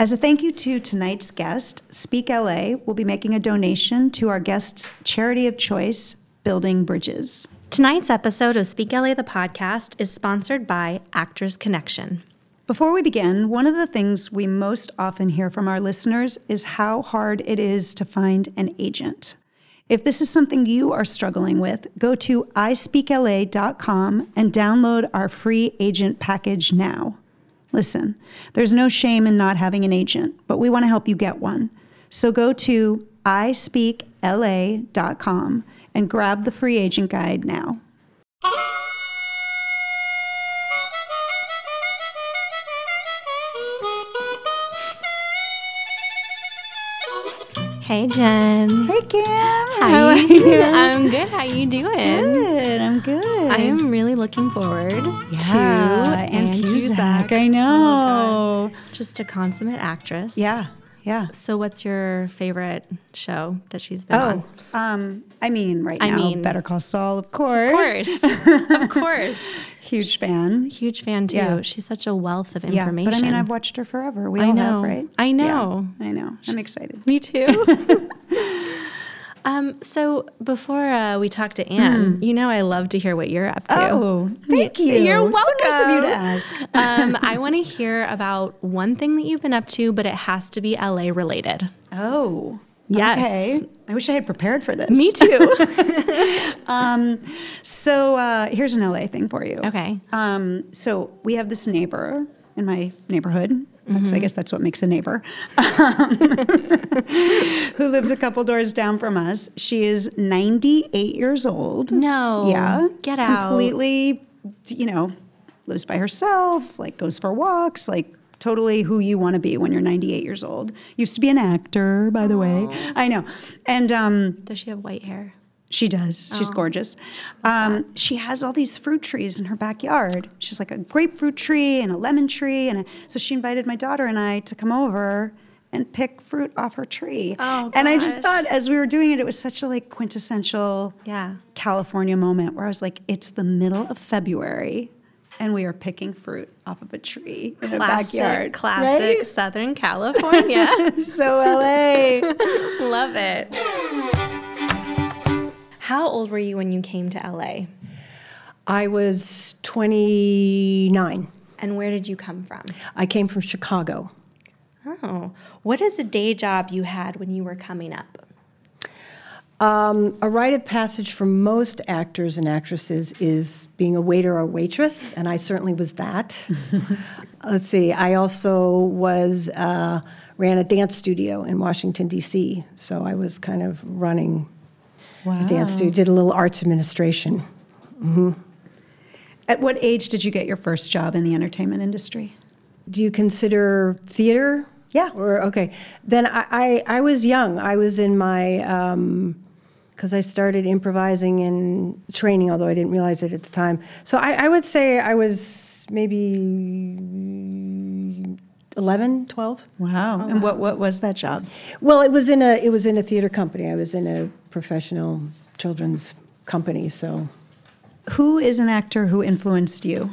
As a thank you to tonight's guest, Speak LA will be making a donation to our guest's charity of choice, Building Bridges. Tonight's episode of Speak LA the podcast is sponsored by Actors Connection. Before we begin, one of the things we most often hear from our listeners is how hard it is to find an agent. If this is something you are struggling with, go to ispeakla.com and download our free agent package now. Listen, there's no shame in not having an agent, but we want to help you get one. So go to ispeakla.com and grab the free agent guide now. Hey Jen. Hey Kim, How are you? I'm good. How you doing? Good, I'm good. I am really looking forward yeah, to Ann Ann Cusack. Cusack. I know. Just a consummate actress. yeah, yeah. So what's your favorite show that she's been Oh, on? um, I mean, right I now, mean- Better Call Saul, of Of course. course. of course. Huge fan. Huge fan too. Yeah. She's such a wealth of information. Yeah, but I mean, I've watched her forever. We I all know. have, right? I Yeah, know. I know. I'm excited. Me too. um, so before uh, we talk to Ann, you know I love to hear what you're up to. Oh, thank you. You're It's so nice of you to ask. um, I want to hear about one thing that you've been up to, but it has to be LA related. Oh, Yes. Okay. I wish I had prepared for this. Me too. So uh, here's an LA thing for you. okay. Um, so we have this neighbor in my neighborhood. That's, Mm-hmm. I guess that's what makes a neighbor. Um, who lives a couple doors down from us. She is 98 years old. No. Yeah. Get out. Completely, you know, lives by herself, like goes for walks, like totally who you want to be when you're 98 years old. Used to be an actor, by the way. I know. And um, Does she have white hair? she does. She's gorgeous. Um, she has all these fruit trees in her backyard. She's like a grapefruit tree and a lemon tree, and a, so she invited my daughter and I to come over and pick fruit off her tree. Oh, and I just thought, as we were doing it, it was such a like quintessential Yeah. California moment where I was like, it's the middle of February, and we are picking fruit off of a tree in the backyard. classic Right? Southern California. So LA. Love it. How old were you when you came to LA? I was 29. And where did you come from? I came from Chicago. Oh, what is a day job you had when you were coming up? Um, a rite of passage for most actors and actresses is being a waiter or waitress, and I certainly was that. Let's see, I also was uh, ran a dance studio in Washington D.C., so I was kind of running a dance studio. Did a little arts administration. At what age did you get your first job in the entertainment industry? Do you consider theater? Yeah. Or okay, then I I, I was young. I was in my because I started improvising and training, although I didn't realize it at the time. So I, I would say I was maybe 11, 12. Wow. and what, what was that job? Well, it was in a it was in a theater company. I was in a professional children's company. So Who is an actor who influenced you?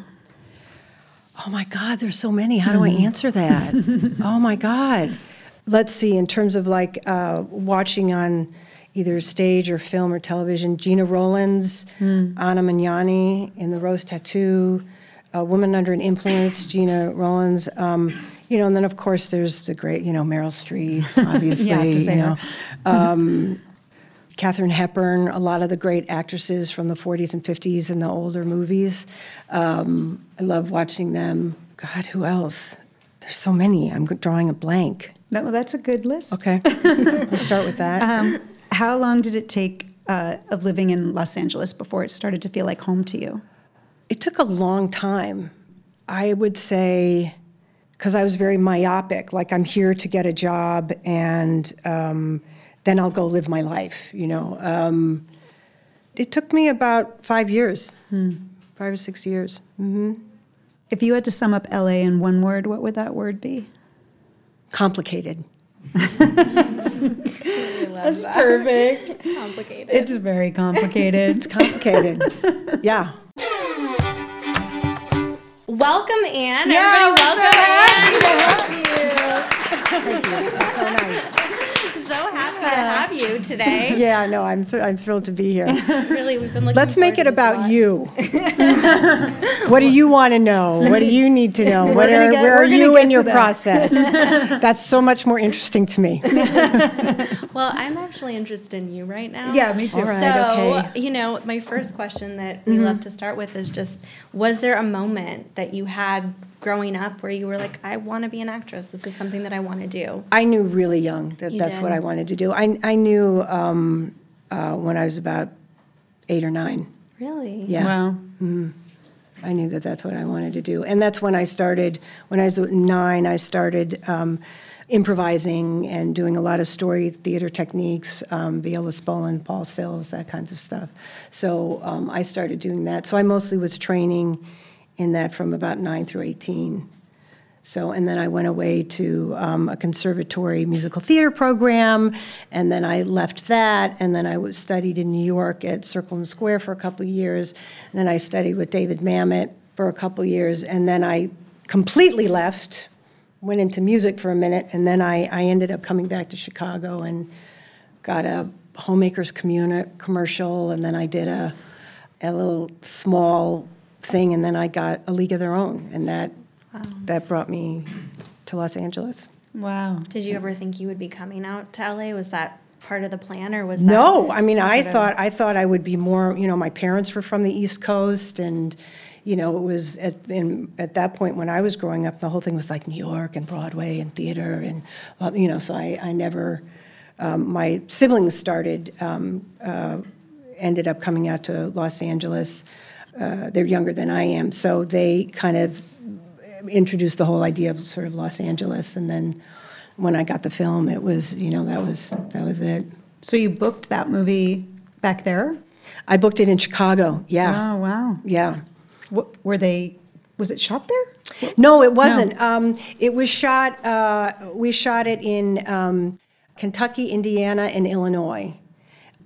Oh my God, there's so many. How do I answer that? oh my God. Let's see, in terms of like uh, watching on either stage or film or television, Gena Rowlands, Anna Magnani in The Rose Tattoo, A Woman Under an Influence, Gena Rowlands. Um, you know, and then of course there's the great, you know, Meryl Streep, obviously. Yeah, to say you her. know. Um, Katharine Hepburn, a lot of the great actresses from the 40s and 50s and the older movies. Um, I love watching them. God, who else? There's so many. I'm drawing a blank. That, well, that's a good list. Okay, we'll start with that. Um, how long did it take uh, of living in Los Angeles before it started to feel like home to you? It took a long time. I would say, because I was very myopic, like I'm here to get a job and um, then I'll go live my life, you know. Um, it took me about five years, five or six years. hmm If you had to sum up LA in one word, what would that word be? Complicated. really That's that. perfect. complicated. It's very complicated. it's complicated. yeah. Welcome, Ann. Yeah, Everybody, welcome. So Ann. I love you. Thank you. That's so nice. So happy Ann. today. Yeah, no, I'm, thr- I'm thrilled to be here. Really, we've been looking. Let's make forward it to this a about lot. you. what do you want to know? What do you need to know? What gonna are, get- where we're are gonna you get in to your that. process? That's so much more interesting to me. Well, I'm actually interested in you right now. Yeah, me too. All right, so, okay. Mm-hmm. you know, my first question that we love to start with is just was there a moment that you had growing up where you were like, I want to be an actress? This is something that I want to do? I knew really young that You that's what? I wanted to do. I, I knew um, uh, when I was about eight or nine. Really? Yeah. Wow. I knew that that's what I wanted to do. And that's when I started, when I was nine, I started um, improvising and doing a lot of story theater techniques, um, Viola Spolin, Paul Sills, that kinds of stuff. So um, I started doing that. So I mostly was training in that from about nine through 18. So, and then I went away to um, a conservatory musical theater program, and then I left that, and then I studied in New York at Circle and Square for a couple years, and then I studied with David Mamet for a couple years, and then I completely left, went into music for a minute, and then I, I ended up coming back to Chicago and got a homemakers communi- commercial, and then I did a, a little small thing, and then I got a League of Their Own, and that that brought me to Los Angeles. Wow. Did you ever think you would be coming out to LA? Was that part of the plan or was that? No, I mean, I sort of- thought I thought I would be more. You know, my parents were from the East Coast, and you know, it was at in, at that point when I was growing up, the whole thing was like New York and Broadway and theater, and uh, you know, so I I never. Um, my siblings started um, uh, ended up coming out to Los Angeles. Uh, they're younger than I am, so they kind of introduced the whole idea of sort of Los Angeles, and then when I got the film, it was you know that was that was it. So you booked that movie back there? I booked it in Chicago. Yeah, Oh, wow. yeah. What, were they, was it shot there? No, it wasn't. Um, it was shot. Uh, we shot it in um, Kentucky, Indiana, and Illinois,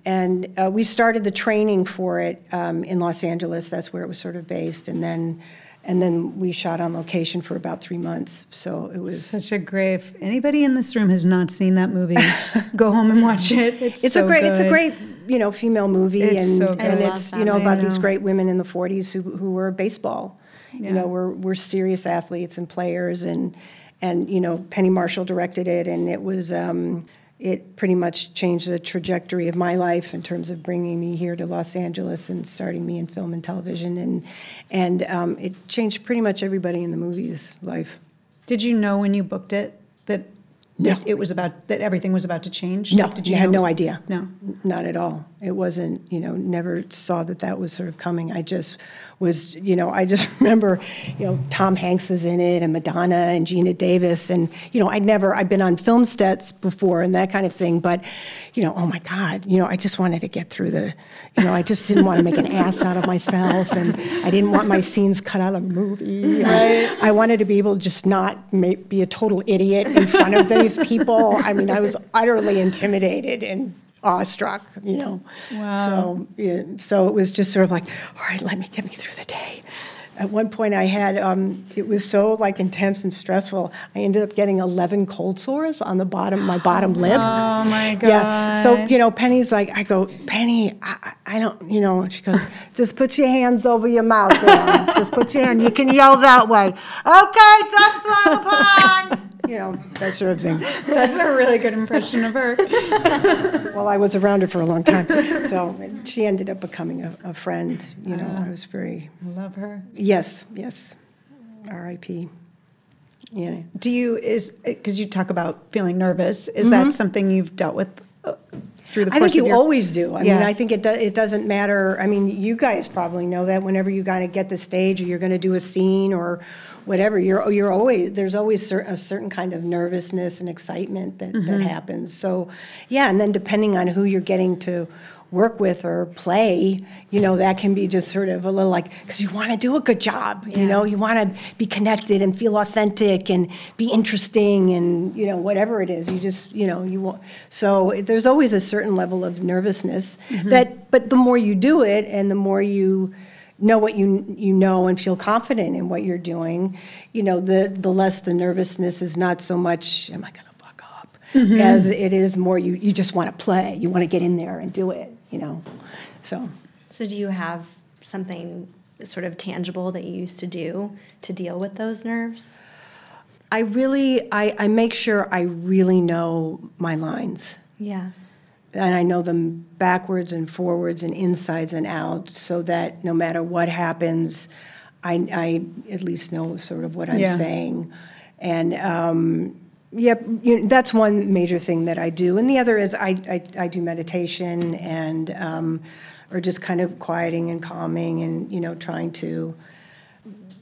and uh, we started the training for it um, in Los Angeles. That's where it was sort of based, and then and then we shot on location for about three months. So it was. Such a great, if anybody in this room has not seen that movie, go home and watch it. It's, It's so a great. It's a great. You know, female movie, It's and so and good. I it's you know I about these great women in the '40s who who were baseball. Yeah. You know, we're we're serious athletes and players, and and you know Penny Marshall directed it, and it was um, it pretty much changed the trajectory of my life in terms of bringing me here to Los Angeles and starting me in film and television, and and um, it changed pretty much everybody in the movie's life. Did you know when you booked it that No. it was about, that everything was about to change? No, did you had no was- idea. No. Not at all. It wasn't, you know, never saw that that was sort of coming. I just was, you know, I just remember, you know, Tom Hanks is in it and Madonna and Geena Davis. And, you know, I'd never, I've been on film sets before and that kind of thing. But, you know, oh my God, you know, I just wanted to get through the, you know, I just didn't want to make an ass out of myself. And I didn't want my scenes cut out of the movie. Right. I wanted to be able to just not ma- be a total idiot in front of these people. I mean, I was utterly intimidated and awestruck, you know. Wow. So, yeah, so it was just sort of like, all right, let me get me through the day. At one point, I had um, it was so like intense and stressful. I ended up getting eleven cold sores on the bottom, my bottom lip. Oh, my god! Yeah. So you know, Penny's like, I go, Penny, I, I don't, you know. She goes, just put your hands over your mouth. Just put your hand. You can yell that way. Okay, ducks on the pond. You know, that sort of thing. That's a really good impression of her. Well, I was around her for a long time, so she ended up becoming a, a friend. You know, I was very love her. yes, yes. R.I.P. Yeah. Do you, is, because you talk about feeling nervous, is that something you've dealt with uh, through the Mm-hmm. I think you your? always do. I mean, I think it do, it doesn't matter. I mean, you guys probably know that whenever you kind of get the stage or you're going to do a scene or whatever, you're you're always there's always cer- a certain kind of nervousness and excitement that Mm-hmm. that happens. So, yeah, and then depending on who you're getting to work with or play, you know, that can be just sort of a little like because you want to do a good job. You know, you want to be connected and feel authentic and be interesting and you know whatever it is. You just you know you want. So there's always a certain level of nervousness that, but the more you do it and the more you know what you you know and feel confident in what you're doing, you know, the the less the nervousness is not so much. Am I going to fuck up? Mm-hmm. as it is more you, you just want to play. You want to get in there and do it, you know. So So do you have something sort of tangible that you used to do to deal with those nerves? I really I, I make sure I really know my lines. Yeah. And I know them backwards and forwards and insides and out, so that no matter what happens, I, I at least know sort of what I'm Yeah. saying. And um, yep, you that's one major thing that I do. And the other is I, I, I do meditation and um, or just kind of quieting and calming and you know trying to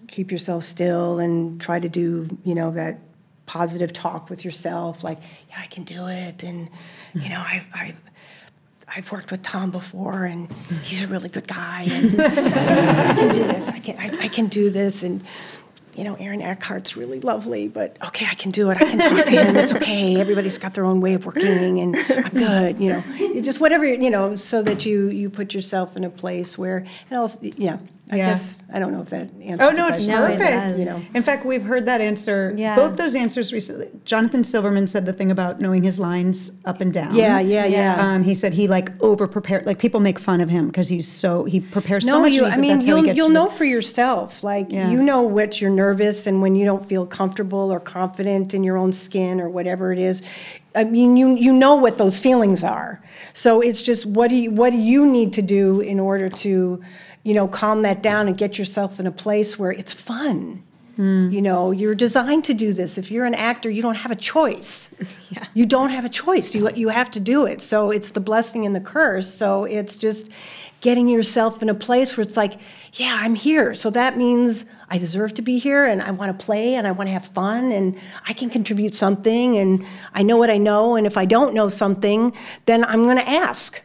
keep yourself still and try to do you know that positive talk with yourself like yeah i can do it and you know i i I've worked with Tom before, and he's a really good guy, and I can do this. I can, I, I can do this, and you know, Aaron Eckhart's really lovely, but okay, I can do it. I can talk to him. It's okay. Everybody's got their own way of working, and I'm good. You know, just whatever you know, so that you you put yourself in a place where, and else, yeah. I Yeah. guess I don't know if that answers. Oh no, it's. No, it perfect. You know. In fact, we've heard that answer. Yeah. Both those answers recently. Jonathan Silverman said the thing about knowing his lines up and down. Yeah, yeah, yeah. Um, he said he like over prepared. Like people make fun of him because he's so he prepares so No, much. you. I mean, that's how he you'll you'll know it. for yourself. Like Yeah. you know what you're nervous and when you don't feel comfortable or confident in your own skin or whatever it is. I mean, you you know what those feelings are. So it's just what do you what do you need to do in order to, you know, calm that down and get yourself in a place where it's fun. Hmm. You know, you're designed to do this. If you're an actor, you don't have a choice. Yeah. You don't have a choice. You you have to do it. So it's the blessing and the curse. So it's just getting yourself in a place where it's like, yeah, I'm here. So that means I deserve to be here and I want to play and I want to have fun and I can contribute something and I know what I know and if I don't know something, then I'm going to ask.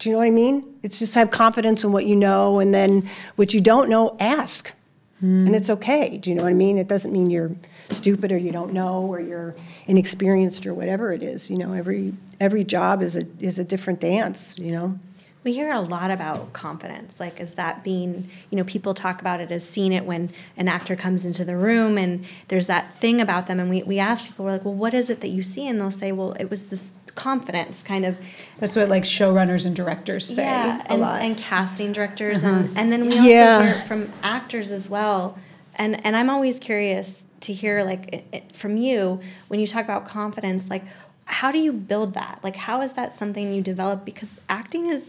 Do you know what I mean? It's just have confidence in what you know and then what you don't know, ask. Hmm. And it's okay. Do you know what I mean? It doesn't mean you're stupid or you don't know or you're inexperienced or whatever it is. You know, every every job is a is a different dance, you know. We hear a lot about confidence. Like, is that being, you know, people talk about it as seeing it when an actor comes into the room and there's that thing about them. And we, we ask people, we're like, well, what is it that you see? And they'll say, well, it was this confidence kind of. That's what like showrunners and directors say yeah, a and, lot. and casting directors. And, and then we also Yeah. hear it from actors as well. And, and I'm always curious to hear, like, it, it, from you, when you talk about confidence, like, how do you build that? Like, how is that something you develop? Because acting is,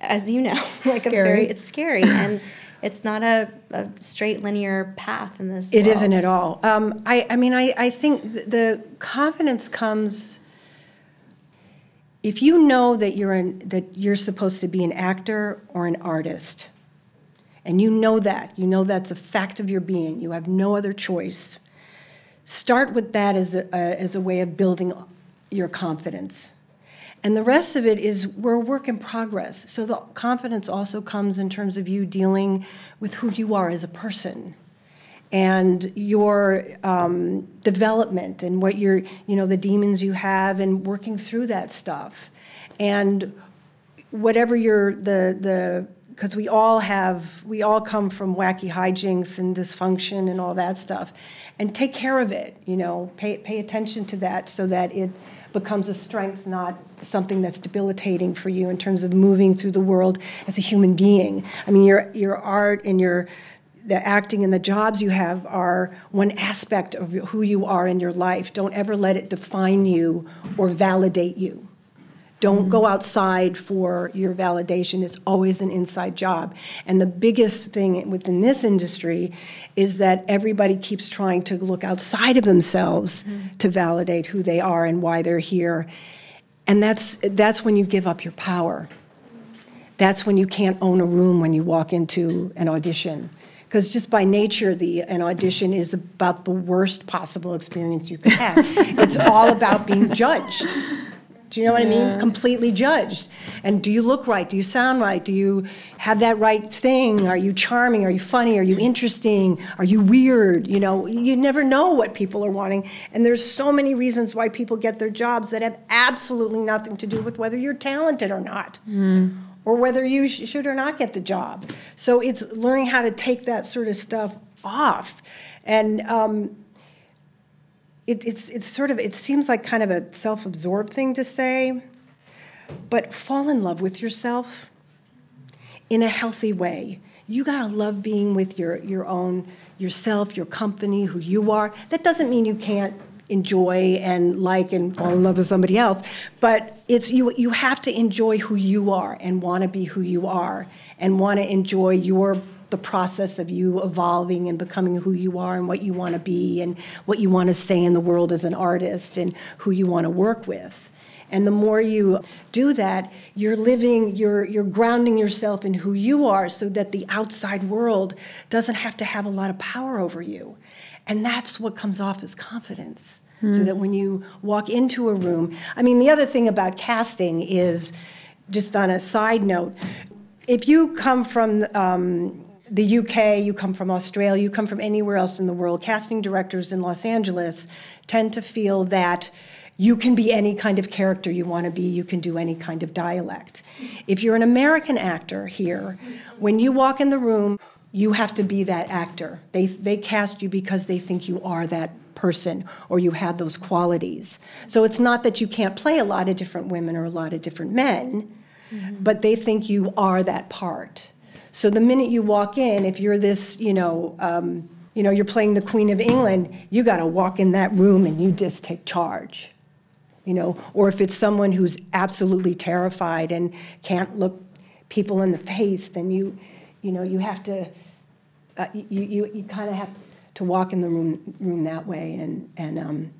as you know, like a very, it's scary. and it's not a, a straight linear path in this It world. isn't at all. Um, I, I mean, I, I think th- the confidence comes if you know that you're an, that you're supposed to be an actor or an artist, and you know that, you know that's a fact of your being. You have no other choice. Start with that as a, uh, as a way of building your confidence. And the rest of it is we're a work in progress. So the confidence also comes in terms of you dealing with who you are as a person and your um, development and what your you know the demons you have and working through that stuff. And whatever your the the because we all have we all come from wacky hijinks and dysfunction and all that stuff. And take care of it you know pay pay attention to that so that it becomes a strength not something that's debilitating for you in terms of moving through the world as a human being. I mean your your art and your the acting and the jobs you have are one aspect of who you are in your life don't ever let it define you or validate you don't go outside for your validation. It's always an inside job. And the biggest thing within this industry is that everybody keeps trying to look outside of themselves mm-hmm. to validate who they are and why they're here. And that's, that's when you give up your power. That's when you can't own a room when you walk into an audition. Because just by nature, the, an audition is about the worst possible experience you could have. it's all about being judged. Do you know what I mean? Completely judged. And do you look right? Do you sound right? Do you have that right thing? Are you charming? Are you funny? Are you interesting? Are you weird? You know, you never know what people are wanting. And there's so many reasons why people get their jobs that have absolutely nothing to do with whether you're talented or not. Hmm. Or whether you sh- should or not get the job. So it's learning how to take that sort of stuff off. And um, it, it's it's sort of it seems like kind of a self-absorbed thing to say, but fall in love with yourself in a healthy way. You gotta love being with your your own yourself, your company, who you are. That doesn't mean you can't enjoy and like and fall in love with somebody else, but it's you you have to enjoy who you are and want to be who you are and want to enjoy your the process of you evolving and becoming who you are and what you want to be and what you want to say in the world as an artist and who you want to work with. And the more you do that, you're living, you're, you're grounding yourself in who you are so that the outside world doesn't have to have a lot of power over you. And that's what comes off as confidence. Mm. So that when you walk into a room, I mean, the other thing about casting is, just on a side note, if you come from um, the UK, you come from Australia, you come from anywhere else in the world, casting directors in Los Angeles tend to feel that you can be any kind of character you want to be, you can do any kind of dialect. If you're an American actor here, when you walk in the room, you have to be that actor. They, they cast you because they think you are that person or you have those qualities. So it's not that you can't play a lot of different women or a lot of different men, mm-hmm. but they think you are that part. So the minute you walk in, if you're this, you know, um, you know, you're playing the Queen of England, you got to walk in that room and you just take charge you know, or if it's someone who's absolutely terrified and can't look people in the face, then you, you know, you have to, uh, you, you, you kind of have to walk in the room, room that way and, and um,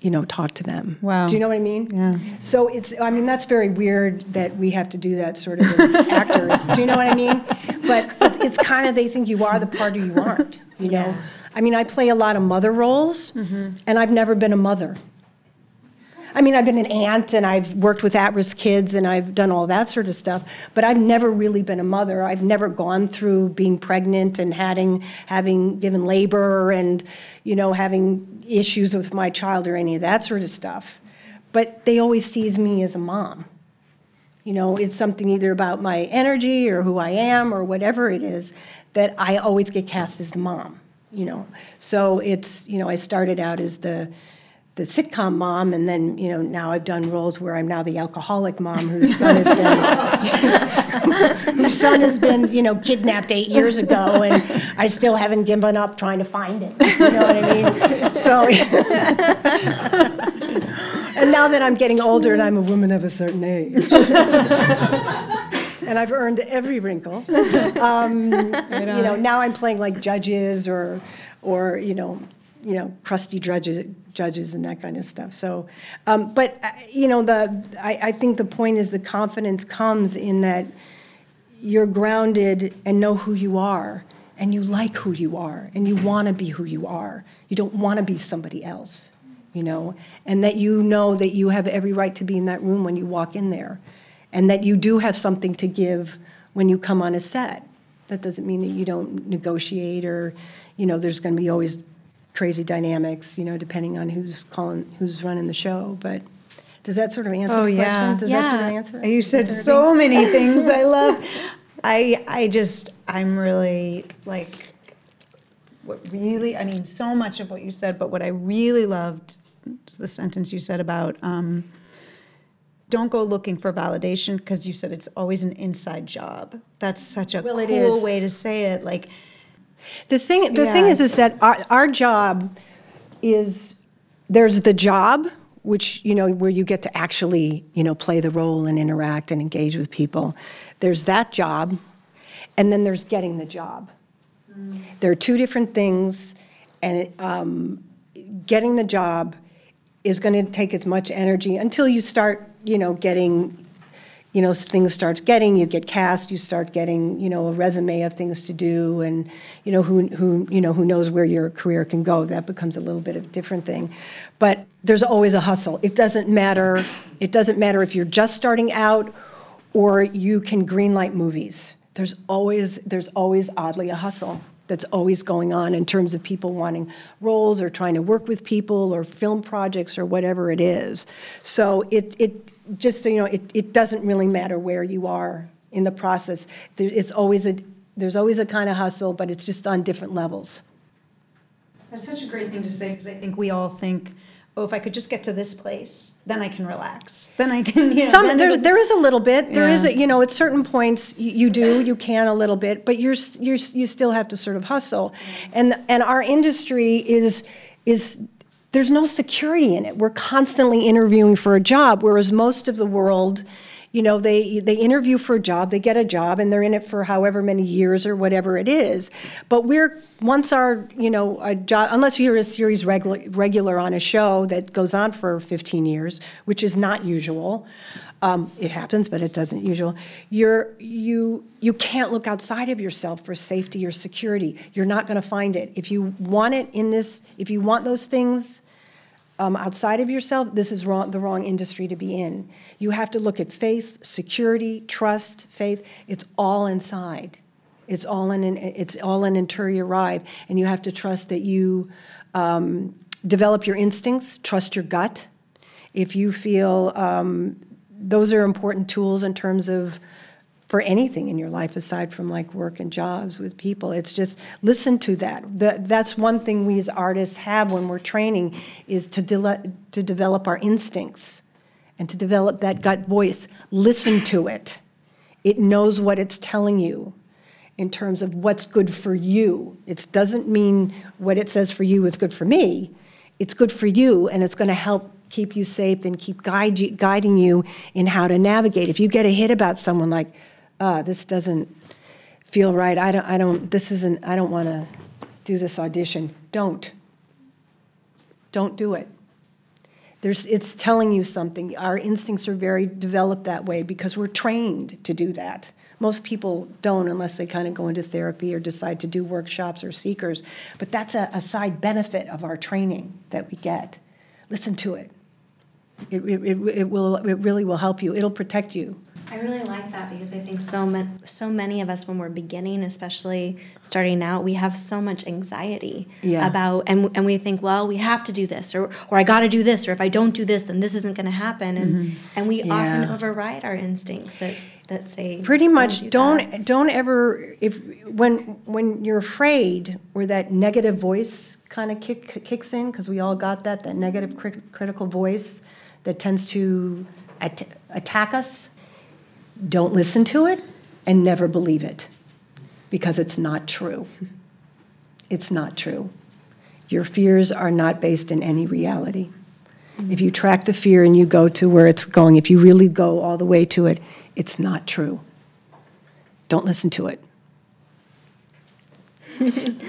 you know, talk to them. Wow. Do you know what I mean? Yeah. So it's, I mean, that's very weird that we have to do that sort of as actors. Do you know what I mean? But it's kind of, they think you are the part or you aren't, you know? Yeah. I mean, I play a lot of mother roles, mm-hmm. and I've never been a mother. I mean, I've been an aunt and I've worked with at risk kids and I've done all that sort of stuff, but I've never really been a mother. I've never gone through being pregnant and having, having given labor and, you know, having issues with my child or any of that sort of stuff. But they always sees me as a mom. You know, it's something either about my energy or who I am or whatever it is that I always get cast as the mom, you know. So it's, you know, I started out as the the sitcom mom, and then you know now I've done roles where I'm now the alcoholic mom whose son has been whose son has been you know kidnapped eight years ago, and I still haven't given up trying to find it. You know what I mean? So, and now that I'm getting older and I'm a woman of a certain age. and I've earned every wrinkle. Um, you know, now I'm playing like judges or, or you know, you know, crusty judges, judges and that kind of stuff. So, um, but uh, you know, the I, I think the point is the confidence comes in that you're grounded and know who you are, and you like who you are, and you want to be who you are. You don't want to be somebody else, you know, and that you know that you have every right to be in that room when you walk in there, and that you do have something to give when you come on a set. That doesn't mean that you don't negotiate or, you know, there's going to be always crazy dynamics, you know, depending on who's calling, who's running the show. But does that sort of answer oh, the yeah. question? Does yeah. that sort of answer it? You said so many things I love. I I just I'm really like what really I mean so much of what you said, but what I really loved is the sentence you said about um, don't go looking for validation because you said it's always an inside job. That's such a well, cool way to say it. Like the thing, the yeah. thing is, is that our, our job is there's the job, which you know where you get to actually you know play the role and interact and engage with people. There's that job, and then there's getting the job. Mm. There are two different things, and um, getting the job is going to take as much energy until you start you know getting you know, things starts getting, you get cast, you start getting, you know, a resume of things to do, and you know who who you know who knows where your career can go. That becomes a little bit of a different thing, but there's always a hustle. It doesn't matter. It doesn't matter if you're just starting out, or you can greenlight movies. There's always there's always oddly a hustle that's always going on in terms of people wanting roles or trying to work with people or film projects or whatever it is. So it it just so you know, it, it doesn't really matter where you are in the process. There, it's always a, there's always a kind of hustle, but it's just on different levels. That's such a great thing to say because I think we all think, oh, if I could just get to this place, then I can relax. Then I can, you know. Some there, there is a little bit. There is, Yeah. a, you know, at certain points you, you do, you can a little bit, but you're you're you still have to sort of hustle, and and our industry is is there's no security in it. We're constantly interviewing for a job, whereas most of the world. You know, they they interview for a job, they get a job, and they're in it for however many years or whatever it is. But we're once our you know a job, unless you're a series regular regular on a show that goes on for 15 years, which is not usual. Um, it happens, but it doesn't usual. You're you you can't look outside of yourself for safety or security. You're not going to find it. If you want it in this, if you want those things um, outside of yourself, this is wrong, the wrong industry to be in. You have to look at faith, security, trust, faith. It's all inside. It's all in an, it's all an interior ride, and you have to trust that you um, develop your instincts, trust your gut. If you feel um, those are important tools in terms of for anything in your life aside from like work and jobs with people. It's just listen to that. The, that's one thing we as artists have when we're training is to, dele- to develop our instincts and to develop that gut voice. Listen to it. It knows what it's telling you in terms of what's good for you. It doesn't mean what it says for you is good for me. It's good for you, and it's going to help keep you safe and keep guide you, guiding you in how to navigate. If you get a hit about someone like, ah, this doesn't feel right. I don't. I don't. This isn't. I don't want to do this audition. Don't. Don't do it. There's, it's telling you something. Our instincts are very developed that way because we're trained to do that. Most people don't unless they kind of go into therapy or decide to do workshops or seekers. But that's a, a side benefit of our training that we get. Listen to it. It, it, it, it will, it really will help you. It'll protect you. I really like that because I think so many, so many of us when we're beginning, especially starting out, we have so much anxiety Yeah. about, and and we think, well, we have to do this, or or I got to do this, or if I don't do this, then this isn't going to happen, and and we often Mm-hmm. Override our instincts that that say pretty much do don't that." don't, ever if when when you're afraid or that negative voice kind of kick, kicks in because we all got that that negative cri- critical voice that tends to at- attack us don't listen to it and never believe it because it's not true it's not true your fears are not based in any reality if you track the fear and you go to where it's going, if you really go all the way to it, it's not true. Don't listen to it. It-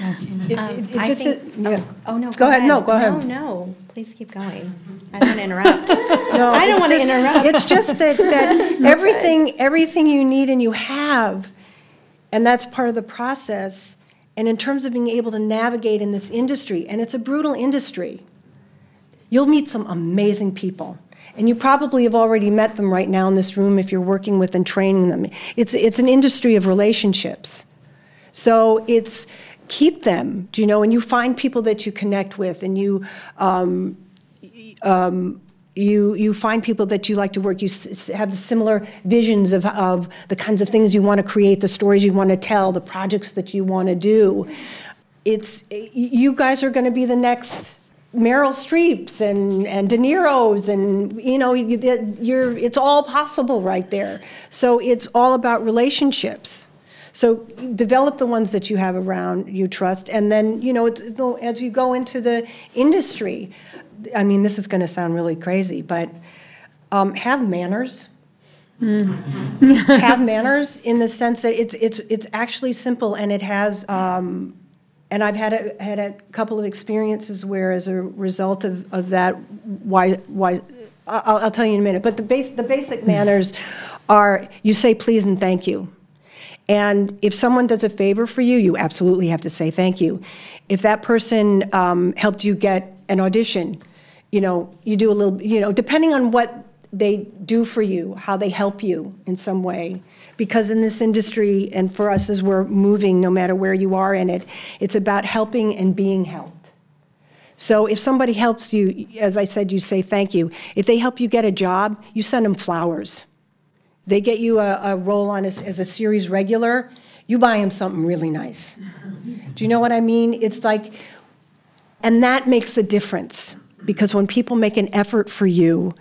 Um, it- it I just- think, yeah. oh, oh no, Go ahead. No, go ahead. No, no, please keep going. I don't want to interrupt. No, I don't want to just- interrupt. It's just that, that everything, everything you need and you have, and that's part of the process. And in terms of being able to navigate in this industry, and it's a brutal industry, you'll meet some amazing people. And you probably have already met them right now in this room if you're working with and training them. It's, it's an industry of relationships. So it's keep them, do you know, and you find people that you connect with, and you um, um, you you find people that you like to work. You s- have similar visions of of the kinds of things you want to create, the stories you want to tell, the projects that you want to do. It's you guys are going to be the next. Meryl Streeps and, and De Niro's and you know you, you're it's all possible right there. So it's all about relationships. So develop the ones that you have around you trust, and then you know it's, as you go into the industry. I mean, this is going to sound really crazy, but um, have manners. have manners in the sense that it's it's it's actually simple, and it has. Um, and I've had a, had a couple of experiences where, as a result of, of that, why why I'll, I'll tell you in a minute. But the base the basic manners are you say please and thank you. And if someone does a favor for you, you absolutely have to say thank you. If that person um, helped you get an audition, you know, you do a little, you know, depending on what they do for you, how they help you in some way. Because in this industry, and for us as we're moving, no matter where you are in it, it's about helping and being helped. So if somebody helps you, as I said, you say thank you. If they help you get a job, you send them flowers. They get you a, a role on as, as a series regular, you buy them something really nice. Do you know what I mean? It's like And that makes a difference because when people make an effort for you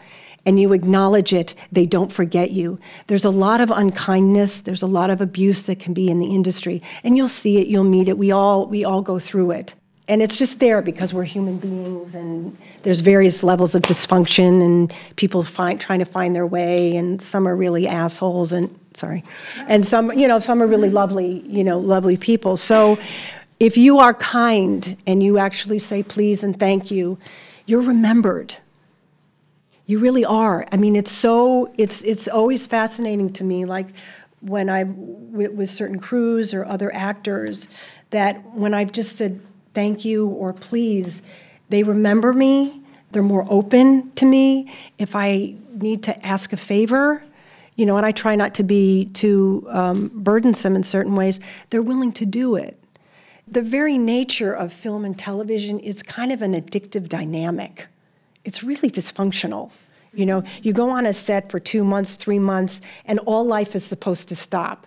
and you acknowledge it, they don't forget you. There's a lot of unkindness, there's a lot of abuse that can be in the industry, and you'll see it, you'll meet it. We all we all go through it. And it's just there because we're human beings and there's various levels of dysfunction and people find trying to find their way and some are really assholes and sorry. And some, you know, some are really lovely, you know, lovely people. So if you are kind and you actually say please and thank you, you're remembered. You really are. I mean, it's so, it's, it's always fascinating to me, like when I, with, certain crews or other actors, that when I've just said thank you or please, they remember me. They're more open to me. If I need to ask a favor, you know, and I try not to be too um, burdensome in certain ways, they're willing to do it. The very nature of film and television is kind of an addictive dynamic it's really dysfunctional. You know, you go on a set for two months, three months, and all life is supposed to stop.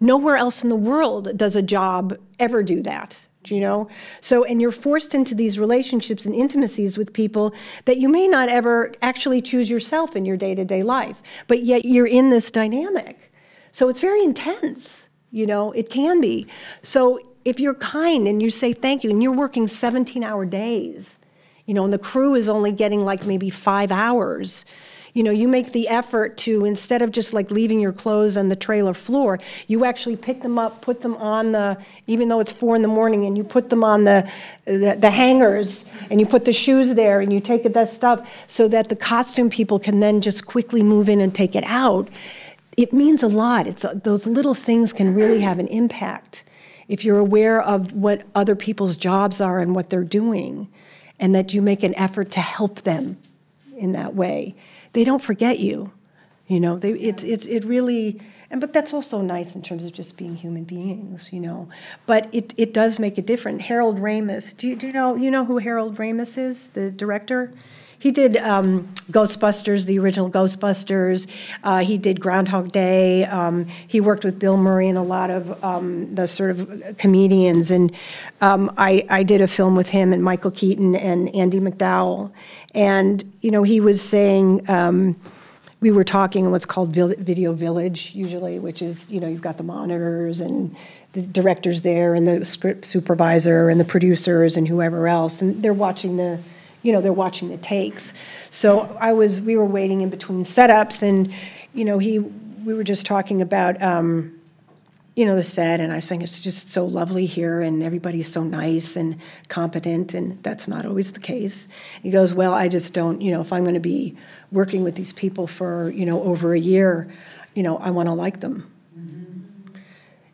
Nowhere else in the world does a job ever do that. Do you know? So, and you're forced into these relationships and intimacies with people that you may not ever actually choose yourself in your day to day life, but yet you're in this dynamic. So it's very intense, you know, it can be. So if you're kind and you say thank you and you're working 17 hour days, you know, and the crew is only getting like maybe five hours. You know, you make the effort to, instead of just like leaving your clothes on the trailer floor, you actually pick them up, put them on the, even though it's four in the morning, and you put them on the, the, the hangers, and you put the shoes there, and you take that stuff so that the costume people can then just quickly move in and take it out. It means a lot. It's, those little things can really have an impact if you're aware of what other people's jobs are and what they're doing and that you make an effort to help them in that way. They don't forget you. You know, they, it's, it's, it really, and but that's also nice in terms of just being human beings, you know. But it, it does make a difference. Harold Ramis, do you, do you know you know who Harold Ramis is, the director? He did um, Ghostbusters, the original Ghostbusters. Uh, he did Groundhog Day. Um, he worked with Bill Murray and a lot of um, the sort of comedians. And um, I, I did a film with him and Michael Keaton and Andie MacDowell. And, you know, he was saying, um, we were talking in what's called Video Village, usually, which is, you know, you've got the monitors and the directors there and the script supervisor and the producers and whoever else, and they're watching the you know, they're watching the takes. So I was, we were waiting in between setups, and you know, he, we were just talking about, um, you know, the set, and I was saying it's just so lovely here, and everybody's so nice and competent, and that's not always the case. He goes, well, I just don't, you know, if I'm going to be working with these people for, you know, over a year, you know, I want to like them.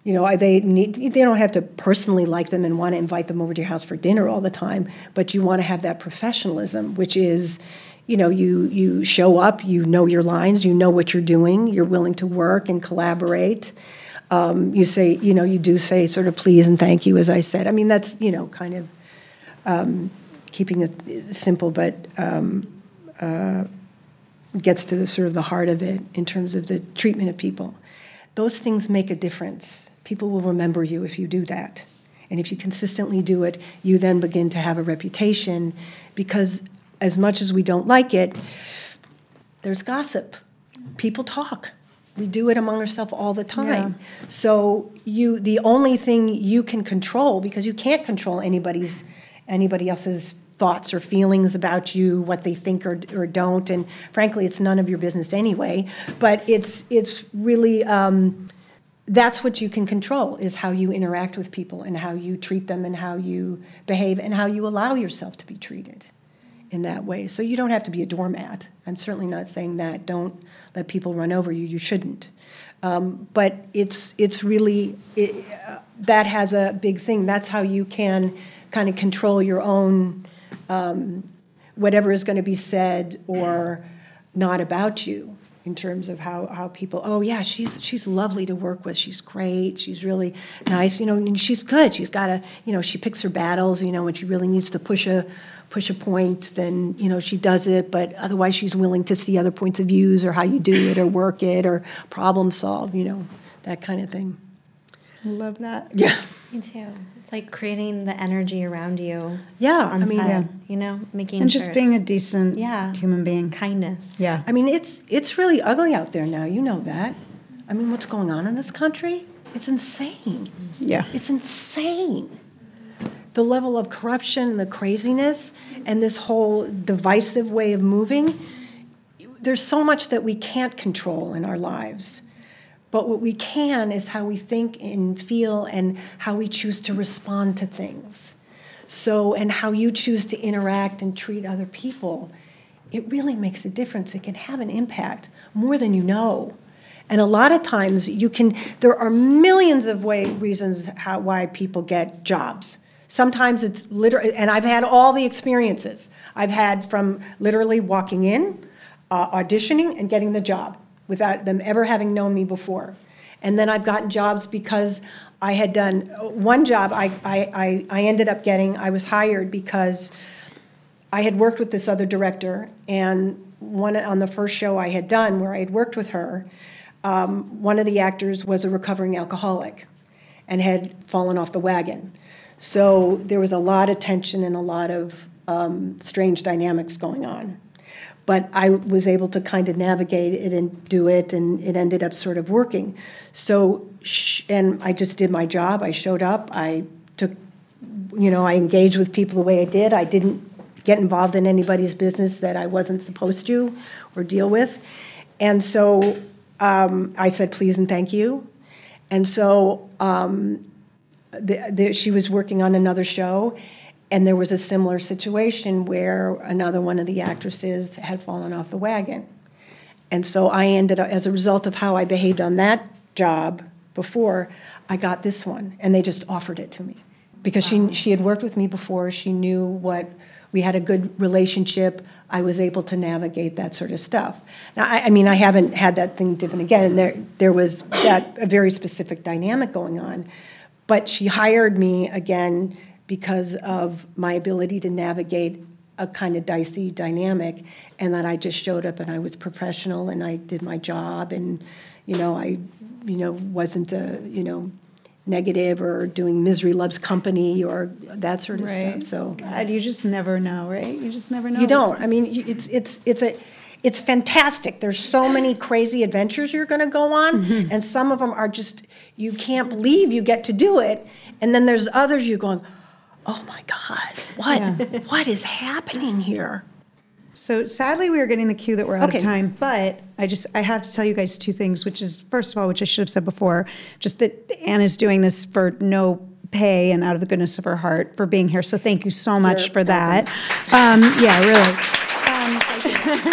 You know, they need, they don't have to personally like them and want to invite them over to your house for dinner all the time, but you want to have that professionalism, which is, you know, you you show up, you know your lines, you know what you're doing, you're willing to work and collaborate. Um, you say, you know, you do say sort of please and thank you, as I said. I mean, that's you know, kind of um, keeping it simple, but um, uh, gets to the sort of the heart of it in terms of the treatment of people. Those things make a difference people will remember you if you do that. And if you consistently do it, you then begin to have a reputation because, as much as we don't like it, there's gossip. People talk. We do it among ourselves all the time. Yeah. So you, the only thing you can control, because you can't control anybody's, anybody else's thoughts or feelings about you, what they think or, or don't, and frankly, it's none of your business anyway. But it's it's really um, that's what you can control is how you interact with people and how you treat them and how you behave and how you allow yourself to be treated in that way. So you don't have to be a doormat. I'm certainly not saying that. Don't let people run over you. You shouldn't. Um, but it's it's really it, uh, that has a big thing. That's how you can kind of control your own um, whatever is going to be said or not about you in terms of how, how people oh yeah she's she's lovely to work with she's great she's really nice you know and she's good she's got a you know she picks her battles you know when she really needs to push a push a point then you know she does it but otherwise she's willing to see other points of views or how you do it or work it or problem solve you know that kind of thing Love that. Yeah. Me too. It's like creating the energy around you. Yeah, On I mean, set, yeah. you know, making And sure just being a decent Yeah. human being. kindness. Yeah. I mean, it's it's really ugly out there now. You know that. I mean, what's going on in this country? It's insane. Yeah. It's insane. The level of corruption and the craziness and this whole divisive way of moving. There's so much that we can't control in our lives. But what we can is how we think and feel and how we choose to respond to things. So, and how you choose to interact and treat other people, it really makes a difference. It can have an impact more than you know. And a lot of times you can, there are millions of way, reasons how, why people get jobs. Sometimes it's literally, and I've had all the experiences. I've had from literally walking in, uh, auditioning, and getting the job without them ever having known me before. And then I've gotten jobs because I had done one job I, I, I, ended up getting, I was hired because I had worked with this other director, and one on the first show I had done where I had worked with her, um, one of the actors was a recovering alcoholic and had fallen off the wagon. So there was a lot of tension and a lot of um, strange dynamics going on. But I was able to kind of navigate it and do it, and it ended up sort of working. So, and I just did my job. I showed up. I took, you know, I engaged with people the way I did. I didn't get involved in anybody's business that I wasn't supposed to or deal with. And so um, I said, please and thank you. And so um, the, the, she was working on another show, and there was a similar situation where another one of the actresses had fallen off the wagon. And so I ended up, as a result of how I behaved on that job before, I got this one, and they just offered it to me because she she had worked with me before. She knew what we had a good relationship. I was able to navigate that sort of stuff. Now, I, I mean, I haven't had that thing different again, and there there was that a very specific dynamic going on, but she hired me again because of my ability to navigate a kind of dicey dynamic, and that I just showed up and I was professional and I did my job, and you know, I you know wasn't a you know negative or doing misery loves company or that sort of stuff. So God, you just never know, right? You just never know. you don't. I mean, it's it's it's a it's fantastic. There's so many crazy adventures you're going to go on, mm-hmm. and some of them are just you can't believe you get to do it. And then there's others you're going, oh my God, what Yeah. what is happening here? So sadly, we are getting the cue that we're out Okay. of time. But I just I have to tell you guys two things, which is first of all, which I should have said before, just that Ann Anna's doing this for no pay and out of the goodness of her heart for being here. So thank you so much You're for that. Um, yeah, really. Um,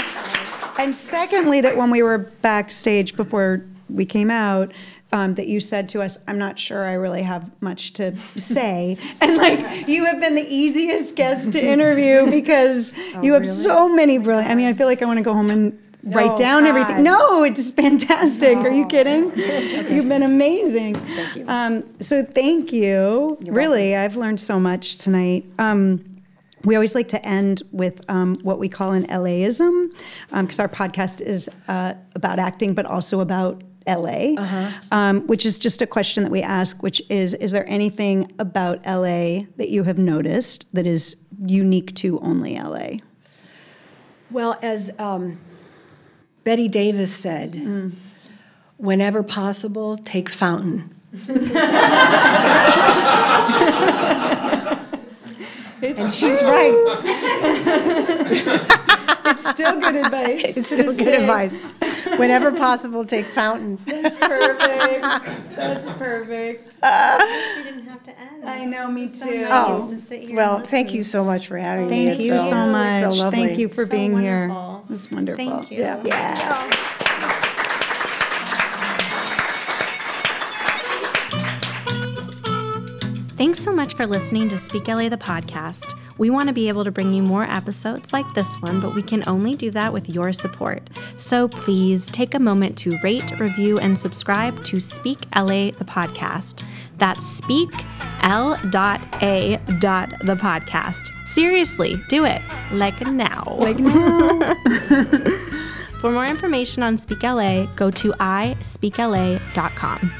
and secondly, that when we were backstage before we came out. Um, that you said to us, I'm not sure I really have much to say. And like, you have been the easiest guest to interview because you have so many brilliant. I mean, I feel like I want to go home and write Oh, down everything. No, it's fantastic. Are you kidding? You've been amazing. Thank you. Um, so thank you. really, I've learned so much tonight. Um, we always like to end with um, what we call an LAism, because our podcast is uh, about acting, but also about LA, um, which is just a question that we ask, which is Is there anything about LA that you have noticed that is unique to only LA? Well, as um, Bette Davis said, whenever possible, take fountain. and she's right. It's still good advice. It's still good advice. Whenever possible, take fountain. That's perfect. That's perfect. You didn't have to end. I know, me So too. nice Oh, to sit here well, thank listen. you so much for having me. Thank It's you so much. So lovely. Thank you for So being here. wonderful. It was wonderful. Thank you. Yeah. Yeah. Thanks so much for listening to Speak LA the podcast. We want to be able to bring you more episodes like this one, but we can only do that with your support. So please take a moment to rate, review, and subscribe to Speak LA the podcast. That's Speak L dot A dot the podcast. Seriously, do it like now. Like now. For more information on Speak LA, go to ispeakla.com.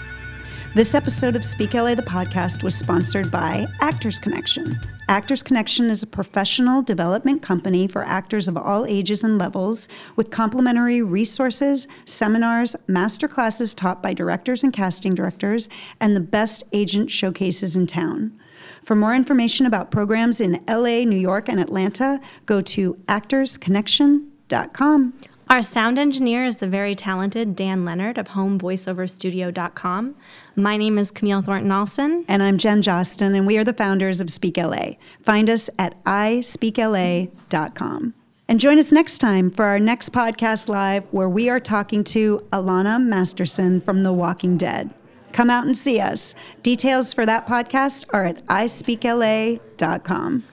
This episode of Speak LA, the podcast, was sponsored by Actors Connection. Actors Connection is a professional development company for actors of all ages and levels with complimentary resources, seminars, master classes taught by directors and casting directors, and the best agent showcases in town. For more information about programs in LA, New York, and Atlanta, go to actorsconnection.com. Our sound engineer is the very talented Dan Leonard of homevoiceoverstudio.com. My name is Camille Thornton Olson. And I'm Jen Jostin, and we are the founders of Speak LA. Find us at ispeakla.com. And join us next time for our next podcast live, where we are talking to Alanna Masterson from The Walking Dead. Come out and see us. Details for that podcast are at ispeakla.com.